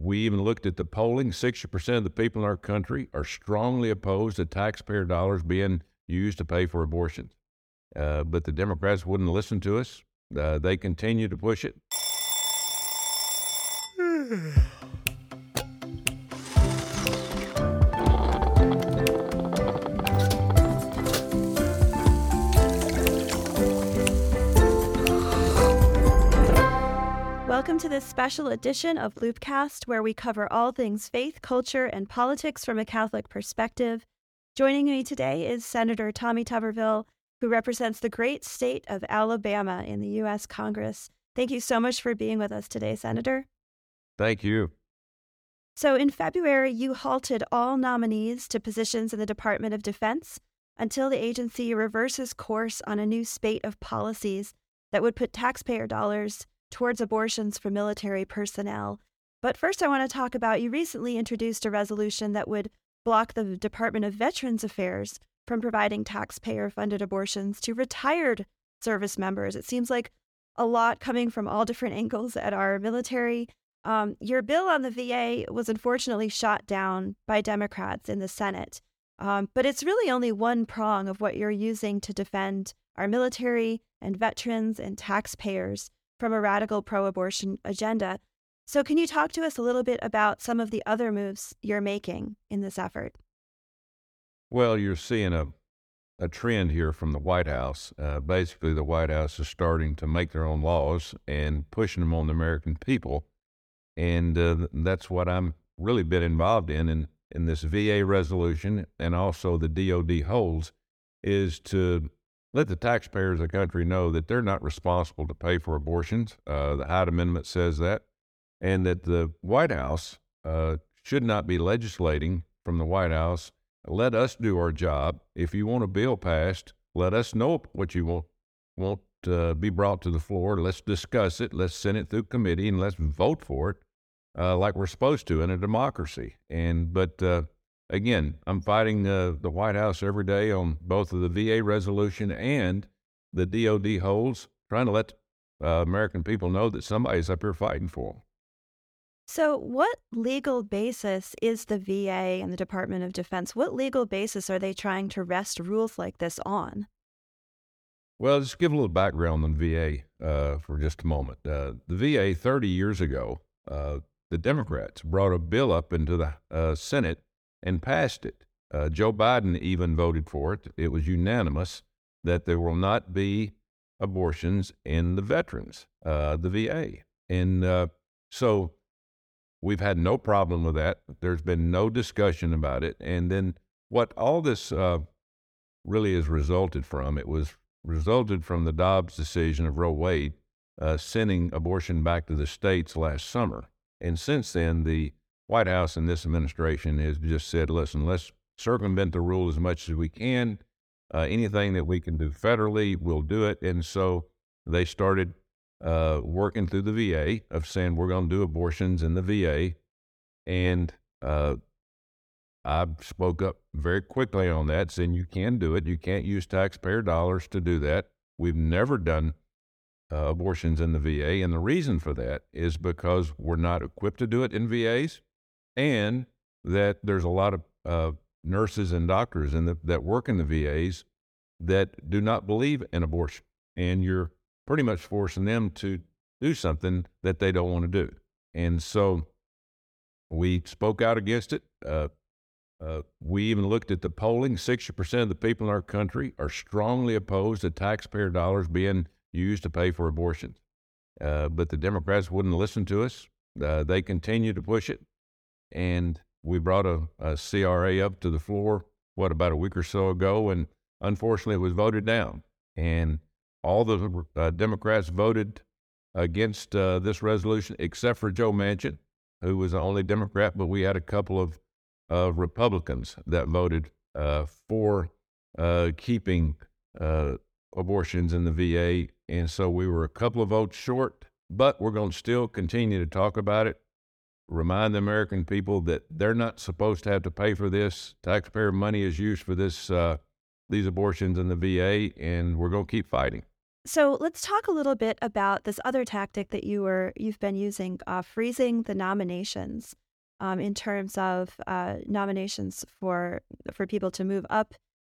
we even looked at the polling. 60% of the people in our country are strongly opposed to taxpayer dollars being used to pay for abortions. Uh, but the Democrats wouldn't listen to us. Uh, they continue to push it. Welcome to this special edition of Loopcast, where we cover all things faith, culture, and politics from a Catholic perspective. Joining me today is Senator Tommy Tuberville, who represents the great state of Alabama in the U.S. Congress. Thank you so much for being with us today, Senator. Thank you. So, in February, you halted all nominees to positions in the Department of Defense until the agency reverses course on a new spate of policies that would put taxpayer dollars towards abortions for military personnel. But first, I want to talk about you recently introduced a resolution that would block the Department of Veterans Affairs from providing taxpayer funded abortions to retired service members. It seems like a lot coming from all different angles at our military. Um, your bill on the VA was unfortunately shot down by Democrats in the Senate. Um, but it's really only one prong of what you're using to defend our military and veterans and taxpayers from a radical pro abortion agenda. So, can you talk to us a little bit about some of the other moves you're making in this effort? Well, you're seeing a, a trend here from the White House. Uh, basically, the White House is starting to make their own laws and pushing them on the American people. And uh, that's what I'm really been involved in, in in this VA resolution and also the DOD holds is to let the taxpayers of the country know that they're not responsible to pay for abortions. Uh, the Hyde Amendment says that, and that the White House uh, should not be legislating from the White House. Let us do our job. If you want a bill passed, let us know what you want want uh, be brought to the floor. Let's discuss it. Let's send it through committee and let's vote for it uh, like we're supposed to in a democracy. And but uh, again, I'm fighting uh, the White House every day on both of the VA resolution and the DOD holds, trying to let uh, American people know that somebody's up here fighting for them. So, what legal basis is the VA and the Department of Defense? What legal basis are they trying to rest rules like this on? Well, just give a little background on VA uh, for just a moment. Uh, the VA, 30 years ago, uh, the Democrats brought a bill up into the uh, Senate and passed it. Uh, Joe Biden even voted for it. It was unanimous that there will not be abortions in the veterans, uh, the VA. And uh, so we've had no problem with that. There's been no discussion about it. And then what all this uh, really has resulted from, it was resulted from the Dobbs decision of Roe Wade uh, sending abortion back to the states last summer. And since then, the White House and this administration has just said, listen, let's circumvent the rule as much as we can. Uh, anything that we can do federally, we'll do it. And so they started uh, working through the VA of saying we're going to do abortions in the VA. And uh, I spoke up very quickly on that, saying you can do it. You can't use taxpayer dollars to do that. We've never done uh, abortions in the VA. And the reason for that is because we're not equipped to do it in VAs and that there's a lot of uh, nurses and doctors in the, that work in the VAs that do not believe in abortion, and you're pretty much forcing them to do something that they don't want to do. And so we spoke out against it. Uh, uh, we even looked at the polling. 60% of the people in our country are strongly opposed to taxpayer dollars being used to pay for abortions. Uh, but the Democrats wouldn't listen to us. Uh, they continue to push it and we brought a, a, CRA up to the floor, what, about a week or so ago, and unfortunately it was voted down. And all the uh, Democrats voted against uh, this resolution except for Joe Manchin, who was the only Democrat, but we had a couple of uh, Republicans that voted uh, for uh, keeping uh, abortions in the VA. And so we were a couple of votes short, but we're going to still continue to talk about it remind the American people that they're not supposed to have to pay for this. Taxpayer money is used for this uh, these abortions in the VA, and we're going to keep fighting. So let's talk a little bit about this other tactic that you were you've been using, uh, freezing the nominations, um, in terms of uh, nominations for for people to move up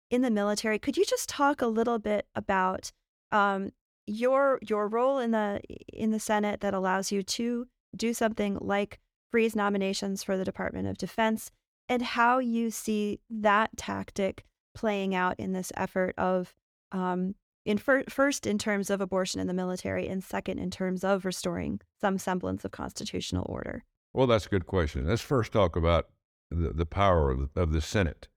in the military. Could you just talk a little bit about um, your your role in the in the Senate that allows you to do something like freeze nominations for the Department of Defense, and how you see that tactic playing out in this effort of um, in fir- first in terms of abortion in the military, and second in terms of restoring some semblance of constitutional order? Well, that's a good question. Let's first talk about the, the power of, of the Senate.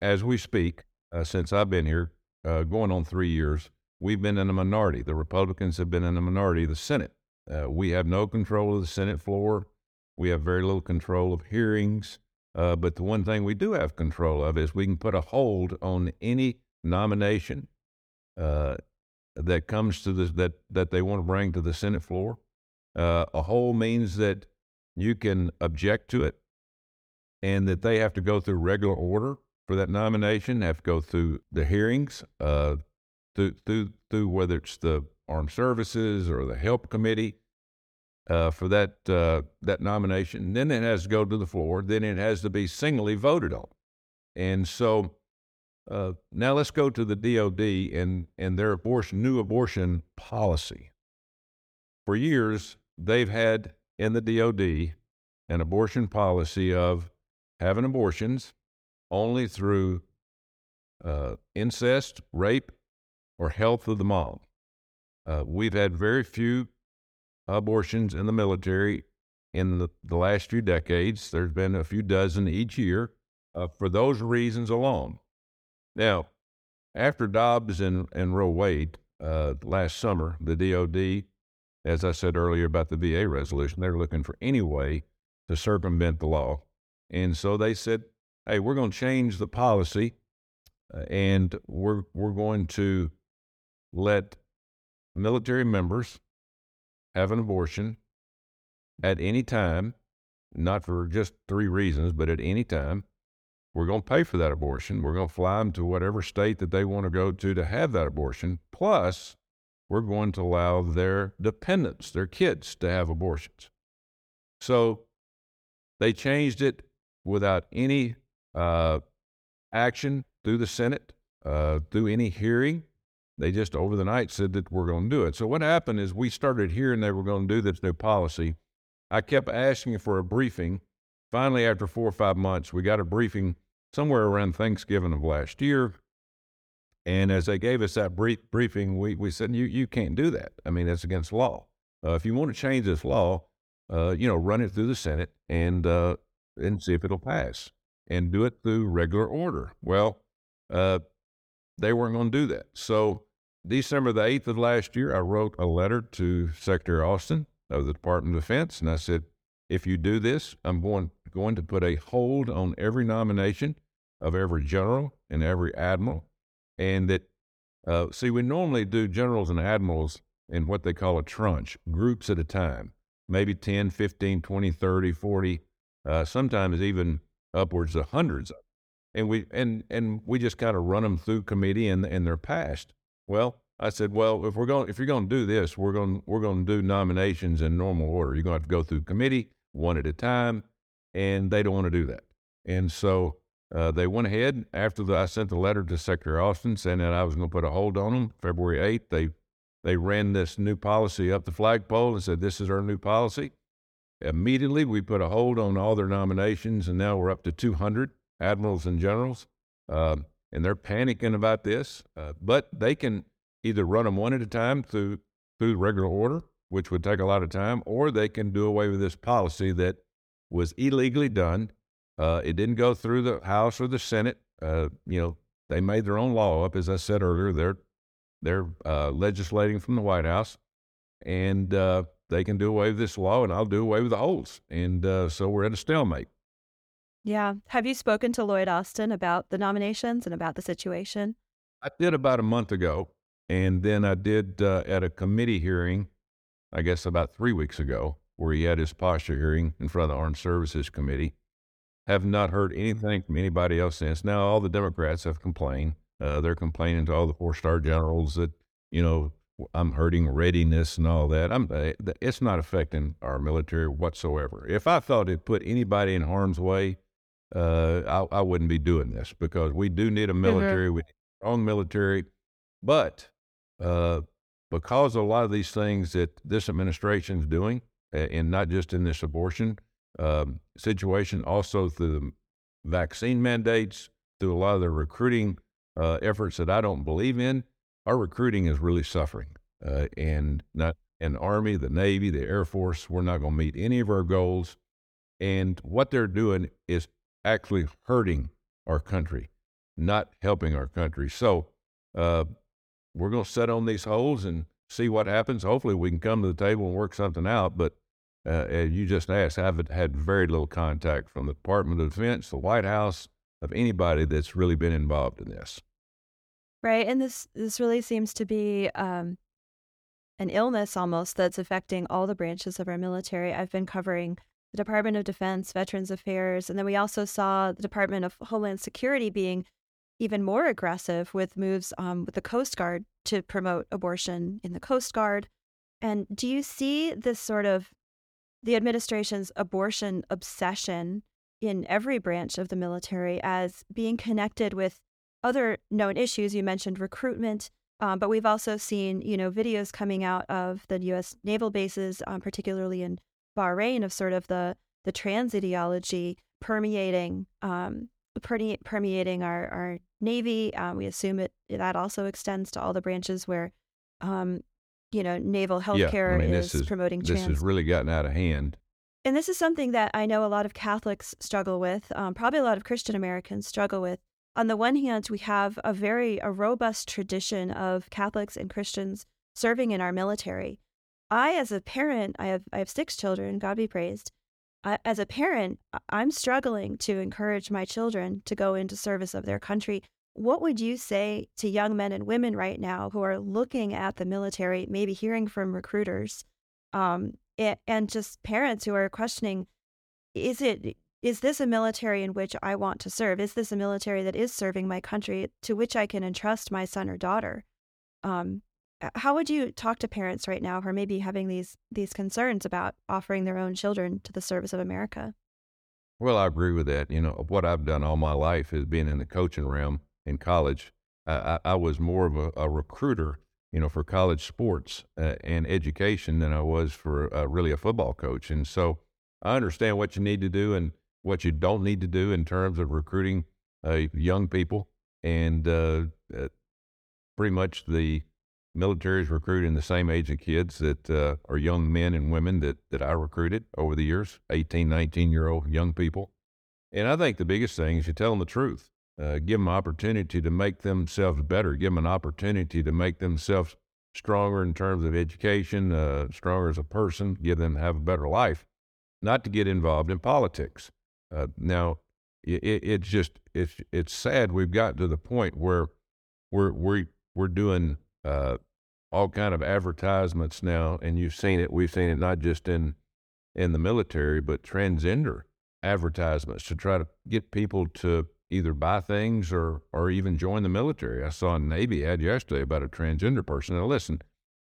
As we speak, uh, since I've been here, uh, going on three years, we've been in a minority. The Republicans have been in a minority the Senate. Uh, we have no control of the Senate floor. We have very little control of hearings. Uh, but the one thing we do have control of is we can put a hold on any nomination uh, that comes to the that that they want to bring to the Senate floor. Uh, a hold means that you can object to it, and that they have to go through regular order for that nomination. Have to go through the hearings, uh, through through through whether it's the Armed Services or the Help Committee uh, for that uh, that nomination. Then it has to go to the floor. Then it has to be singly voted on. And so uh, now let's go to the DoD and and their abortion new abortion policy. For years, they've had in the DoD an abortion policy of having abortions only through uh, incest, rape, or health of the mom. Uh, we've had very few abortions in the military in the, the last few decades. There's been a few dozen each year uh, for those reasons alone. Now, after Dobbs and, and Roe Wade uh, last summer, the DOD, as I said earlier about the VA resolution, they're looking for any way to circumvent the law. And so they said, hey, we're going to change the policy uh, and we're, we're going to let military members have an abortion at any time, not for just three reasons, but at any time. We're going to pay for that abortion. We're going to fly them to whatever state that they want to go to to have that abortion. Plus, we're going to allow their dependents, their kids, to have abortions. So they changed it without any uh, action through the Senate, uh, through any hearing. They just over the night said that we're going to do it. So what happened is we started hearing they were going to do this new policy. I kept asking for a briefing. Finally, after four or five months, we got a briefing somewhere around Thanksgiving of last year. And as they gave us that brief briefing, we, we said, you, you can't do that. I mean, that's against law. Uh, if you want to change this law, uh, you know, run it through the Senate and, uh, and see if it'll pass and do it through regular order. Well, uh, they weren't going to do that. So December the 8th of last year, I wrote a letter to Secretary Austin of the Department of Defense, and I said, if you do this, I'm going, going to put a hold on every nomination of every general and every admiral. And that, uh, see, we normally do generals and admirals in what they call a tranche, groups at a time, maybe 10, 15, 20, 30, 40, uh, sometimes even upwards of hundreds of and we and and we just kind of run them through committee and and they're passed. Well, I said, well, if we're going, if you're going to do this, we're going, we're going to do nominations in normal order. You're going to have to go through committee one at a time, and they don't want to do that. And so uh, they went ahead after the, I sent the letter to Secretary Austin saying that I was going to put a hold on them. February 8th, they they ran this new policy up the flagpole and said, "This is our new policy." Immediately, we put a hold on all their nominations, and now we're up to 200 admirals and generals. Um, and they're panicking about this. Uh, but they can either run them one at a time through through regular order, which would take a lot of time, or they can do away with this policy that was illegally done. Uh, it didn't go through the House or the Senate. Uh, you know, they made their own law up, as I said earlier. They're they're uh, legislating from the White House, and uh, they can do away with this law, and I'll do away with the holes. And uh, so we're at a stalemate. Yeah. Have you spoken to Lloyd Austin about the nominations and about the situation? I did about a month ago. And then I did uh, at a committee hearing, I guess about three weeks ago, where he had his posture hearing in front of the Armed Services Committee. Have not heard anything from anybody else since. Now, all the Democrats have complained. Uh, they're complaining to all the four star generals that, you know, I'm hurting readiness and all that. I'm uh, it's not affecting our military whatsoever. If I thought it put anybody in harm's way, uh, I, I, wouldn't be doing this because we do need a mm-hmm. military, mm-hmm. we need a strong military, but uh, because of a lot of these things that this administration is doing, and not just in this abortion um, situation, also through the vaccine mandates, through a lot of the recruiting uh, efforts that I don't believe in, our recruiting is really suffering. Uh, and not the Army, the Navy, the Air Force, we're not going to meet any of our goals. And what they're doing is actually hurting our country, not helping our country. So uh, we're going to set on these holes and see what happens. Hopefully, we can come to the table and work something out. But uh, as you just asked, I've had very little contact from the Department of Defense, the White House, of anybody that's really been involved in this. Right, and this this really seems to be um, an illness almost that's affecting all the branches of our military. I've been covering the Department of Defense, Veterans Affairs, and then we also saw the Department of Homeland Security being even more aggressive with moves um, with the Coast Guard to promote abortion in the Coast Guard. And do you see this sort of the administration's abortion obsession in every branch of the military as being connected with other known issues. You mentioned recruitment, um, but we've also seen, you know, videos coming out of the U.S. naval bases, um, particularly in Bahrain, of sort of the the trans ideology permeating um, permeating our our navy. Um, we assume it that also extends to all the branches where, um, you know, naval healthcare yeah, I mean, is, is, promoting. This trans. has really gotten out of hand. And this is something that I know a lot of Catholics struggle with. Um, probably a lot of Christian Americans struggle with. On the one hand, we have a very a robust tradition of Catholics and Christians serving in our military. I, as a parent, I have I have six children. God be praised. I, as a parent, I'm struggling to encourage my children to go into service of their country. What would you say to young men and women right now who are looking at the military, maybe hearing from recruiters, um, and just parents who are questioning is it is this a military in which I want to serve? Is this a military that is serving my country to which I can entrust my son or daughter? Um, how would you talk to parents right now who are maybe having these these concerns about offering their own children to the service of America? Well, I agree with that. You know, what I've done all my life is being in the coaching realm in college. I, I was more of a, a recruiter you know, for college sports uh, and education than I was for uh, really a football coach. And so I understand what you need to do and what you don't need to do in terms of recruiting uh, young people. And uh, uh, pretty much the military is recruiting the same age of kids that uh, are young men and women that, that I recruited over the years 18, 19 year old young people. And I think the biggest thing is you tell them the truth uh, give them opportunity to make themselves better, give them an opportunity to make themselves stronger in terms of education, uh, stronger as a person, give them have a better life, not to get involved in politics. Uh, now, it, it's just it's it's sad we've gotten to the point where we're we're we're doing uh, all kind of advertisements now, and you've seen it. We've seen it not just in in the military, but transgender advertisements to try to get people to either buy things or or even join the military. I saw a Navy ad yesterday about a transgender person. Now listen,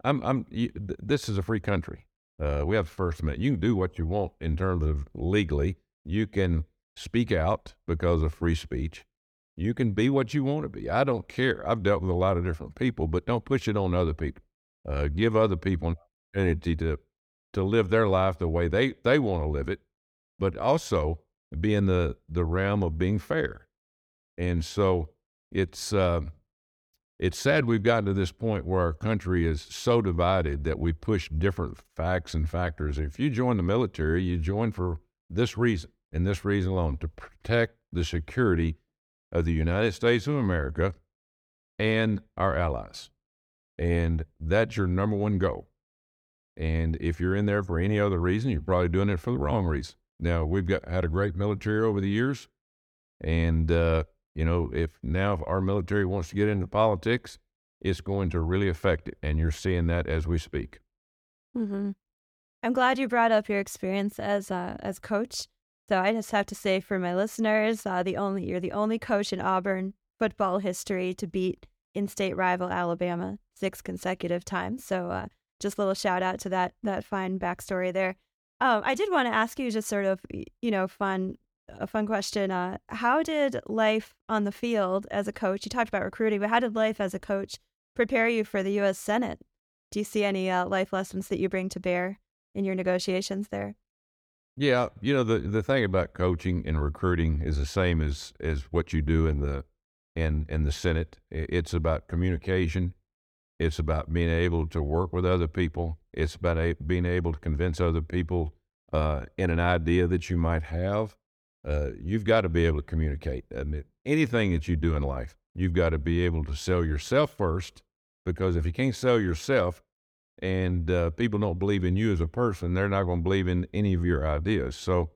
I'm I'm you this is a free country. Uh, we have the First Amendment. You can do what you want in terms of legally. You can speak out because of free speech. You can be what you want to be. I don't care. I've dealt with a lot of different people, but don't push it on other people. Uh, give other people an opportunity to to live their life the way they, they want to live it, but also be in the, the realm of being fair. And so it's uh, it's sad we've gotten to this point where our country is so divided that we push different facts and factors. If you join the military, you join for this reason and this reason alone to protect the security of the United States of America and our allies. And that's your number one goal. And if you're in there for any other reason, you're probably doing it for the wrong reason. Now, we've got had a great military over the years, and uh, you know, if now if our military wants to get into politics, it's going to really affect it. And you're seeing that as we speak. Mm-hmm. I'm glad you brought up your experience as uh, as coach. So I just have to say for my listeners, uh, the only you're the only coach in Auburn football history to beat in-state rival Alabama six consecutive times. So uh, just a little shout out to that that fine backstory there. Um, I did want to ask you just sort of you know fun a fun question. Uh, how did life on the field as a coach? You talked about recruiting, but how did life as a coach prepare you for the U.S. Senate? Do you see any uh, life lessons that you bring to bear in your negotiations there? Yeah, you know the the thing about coaching and recruiting is the same as as what you do in the in in the Senate. It's about communication. It's about being able to work with other people. It's about a, being able to convince other people uh, in an idea that you might have. Uh, you've got to be able to communicate. I mean, anything that you do in life, you've got to be able to sell yourself first. Because if you can't sell yourself, and uh, people don't believe in you as a person, they're not going to believe in any of your ideas. So,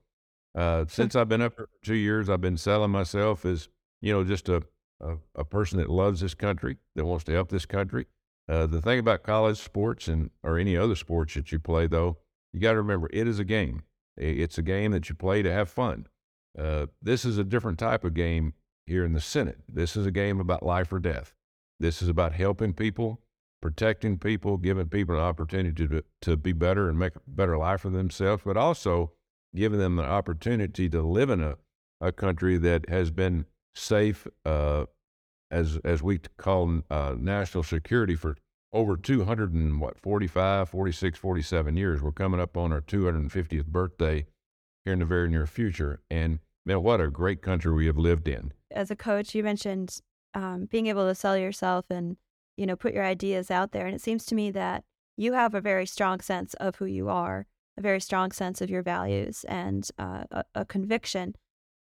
uh, since I've been up for two years, I've been selling myself as you know just a, a, a person that loves this country, that wants to help this country. Uh, the thing about college sports and or any other sports that you play, though, you got to remember it is a game. It's a game that you play to have fun. Uh, this is a different type of game here in the Senate. This is a game about life or death. This is about helping people protecting people, giving people an opportunity to, to be better and make a better life for themselves, but also giving them the opportunity to live in a, a country that has been safe, uh, as, as we call uh, national security for over 200 and what, 45, 46, 47 years. We're coming up on our 250th birthday here in the very near future. And man, what a great country we have lived in. As a coach, you mentioned um, being able to sell yourself and you know, put your ideas out there. And it seems to me that you have a very strong sense of who you are, a very strong sense of your values, and uh, a, a, conviction.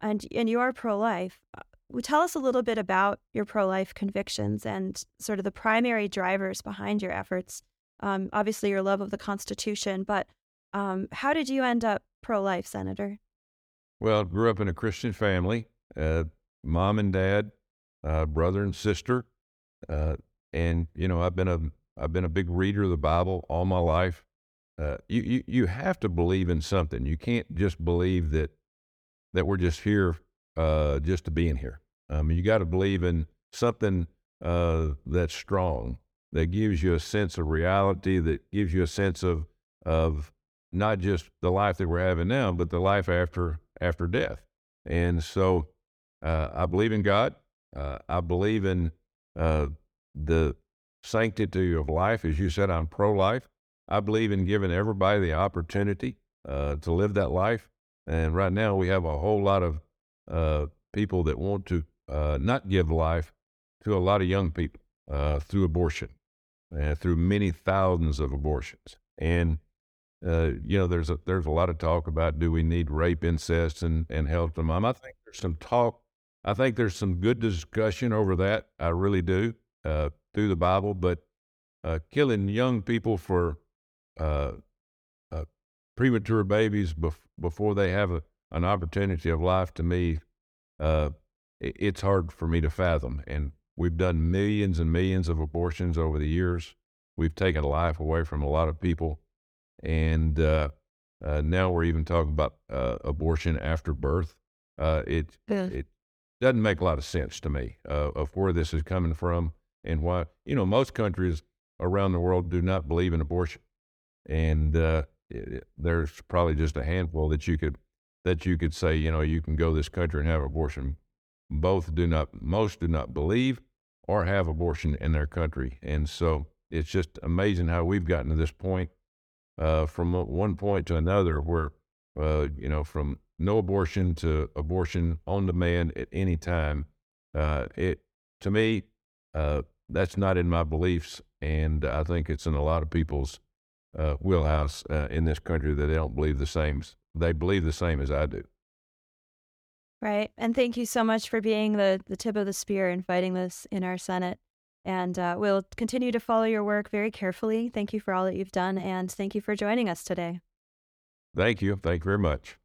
And and you are pro life. Uh, tell us a little bit about your pro life convictions and sort of the primary drivers behind your efforts. Um, obviously, your love of the Constitution, but um, how did you end up pro life, Senator? Well, grew up in a Christian family. Uh, mom and dad, uh, brother and sister. Uh, and you know, I've been a I've been a big reader of the Bible all my life. Uh, you, you you have to believe in something. You can't just believe that that we're just here uh, just to be in here. Mean, you got to believe in something uh, that's strong, that gives you a sense of reality, that gives you a sense of of not just the life that we're having now, but the life after after death. And so, uh, I believe in God. Uh, I believe in uh, the sanctity of life. As you said, I'm pro life. I believe in giving everybody the opportunity uh, to live that life. And right now, we have a whole lot of uh, people that want to uh, not give life to a lot of young people uh, through abortion, uh, through many thousands of abortions. And uh, you know, there's a there's a lot of talk about do we need rape, incest, and and to mom. I think there's some talk. I think there's some good discussion over that. I really do uh, through the Bible, but uh, killing young people for uh, uh premature babies bef- before they have a, an opportunity of life to me, uh, it, it's hard for me to fathom. And we've done millions and millions of abortions over the years. We've taken life away from a lot of people. And uh, now we're even talking about abortion after birth. it, yeah. it doesn't make a lot of sense to me of where this is coming from and why you know most countries around the world do not believe in abortion, and uh, it, there's probably just a handful that you could that you could say you know you can go this country and have abortion. Both do not, most do not believe or have abortion in their country, and so it's just amazing how we've gotten to this point uh, from one point to another where uh, you know from no abortion to abortion on demand at any time. Uh, it to me, uh, that's not in my beliefs, and I think it's in a lot of people's uh, wheelhouse uh, in this country that they don't believe the same. They believe the same as I do. Right, and thank you so much for being the the tip of the spear in fighting this in our Senate. And uh, we'll continue to follow your work very carefully. Thank you for all that you've done, and thank you for joining us today. Thank you. Thank you very much.